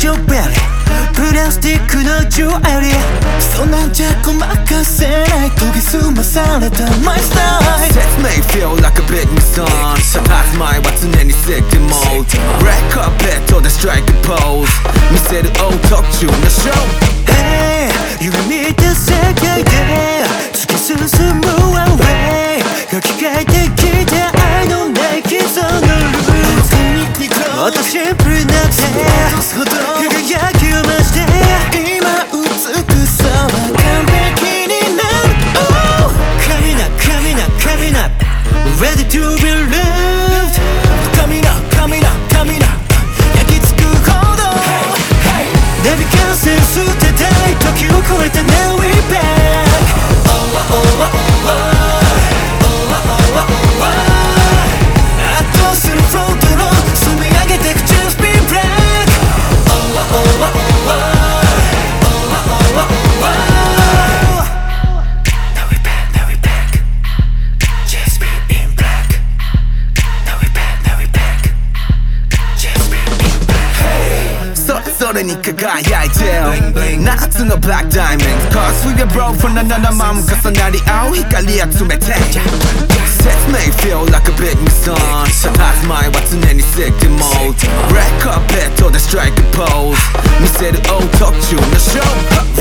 got your belly 플라스틱 넣어줘 알이 손난 자꾸 막아세 날 거기 숨어 my style Sex may feel like a big mistake Sometimes my what's in any sick mode Red carpet or the strike a pose 미세를 오톡 주는 show. Hey you and the second yeah. 죽일 수 move away 여기까지 기대 I 너라니까 가야 이제 나같은 너 black diamond Cause we get broke for 나나나 마음 가서 날이 아우 헷갈리야 춤에 태자 Sets may feel like a big mistake Shut up my what's in any sick mode Rack up at all the strike pose. 미세를 오톡 the show.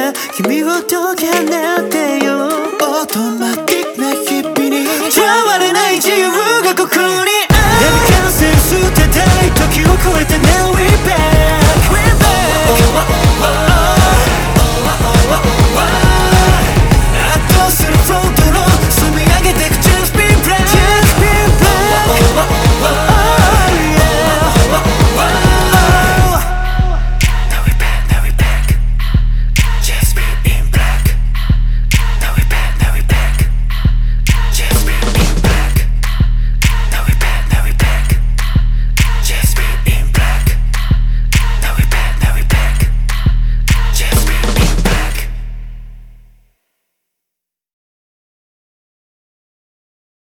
めた君を解けなってよオートマティックな日々に変われない自由がここに。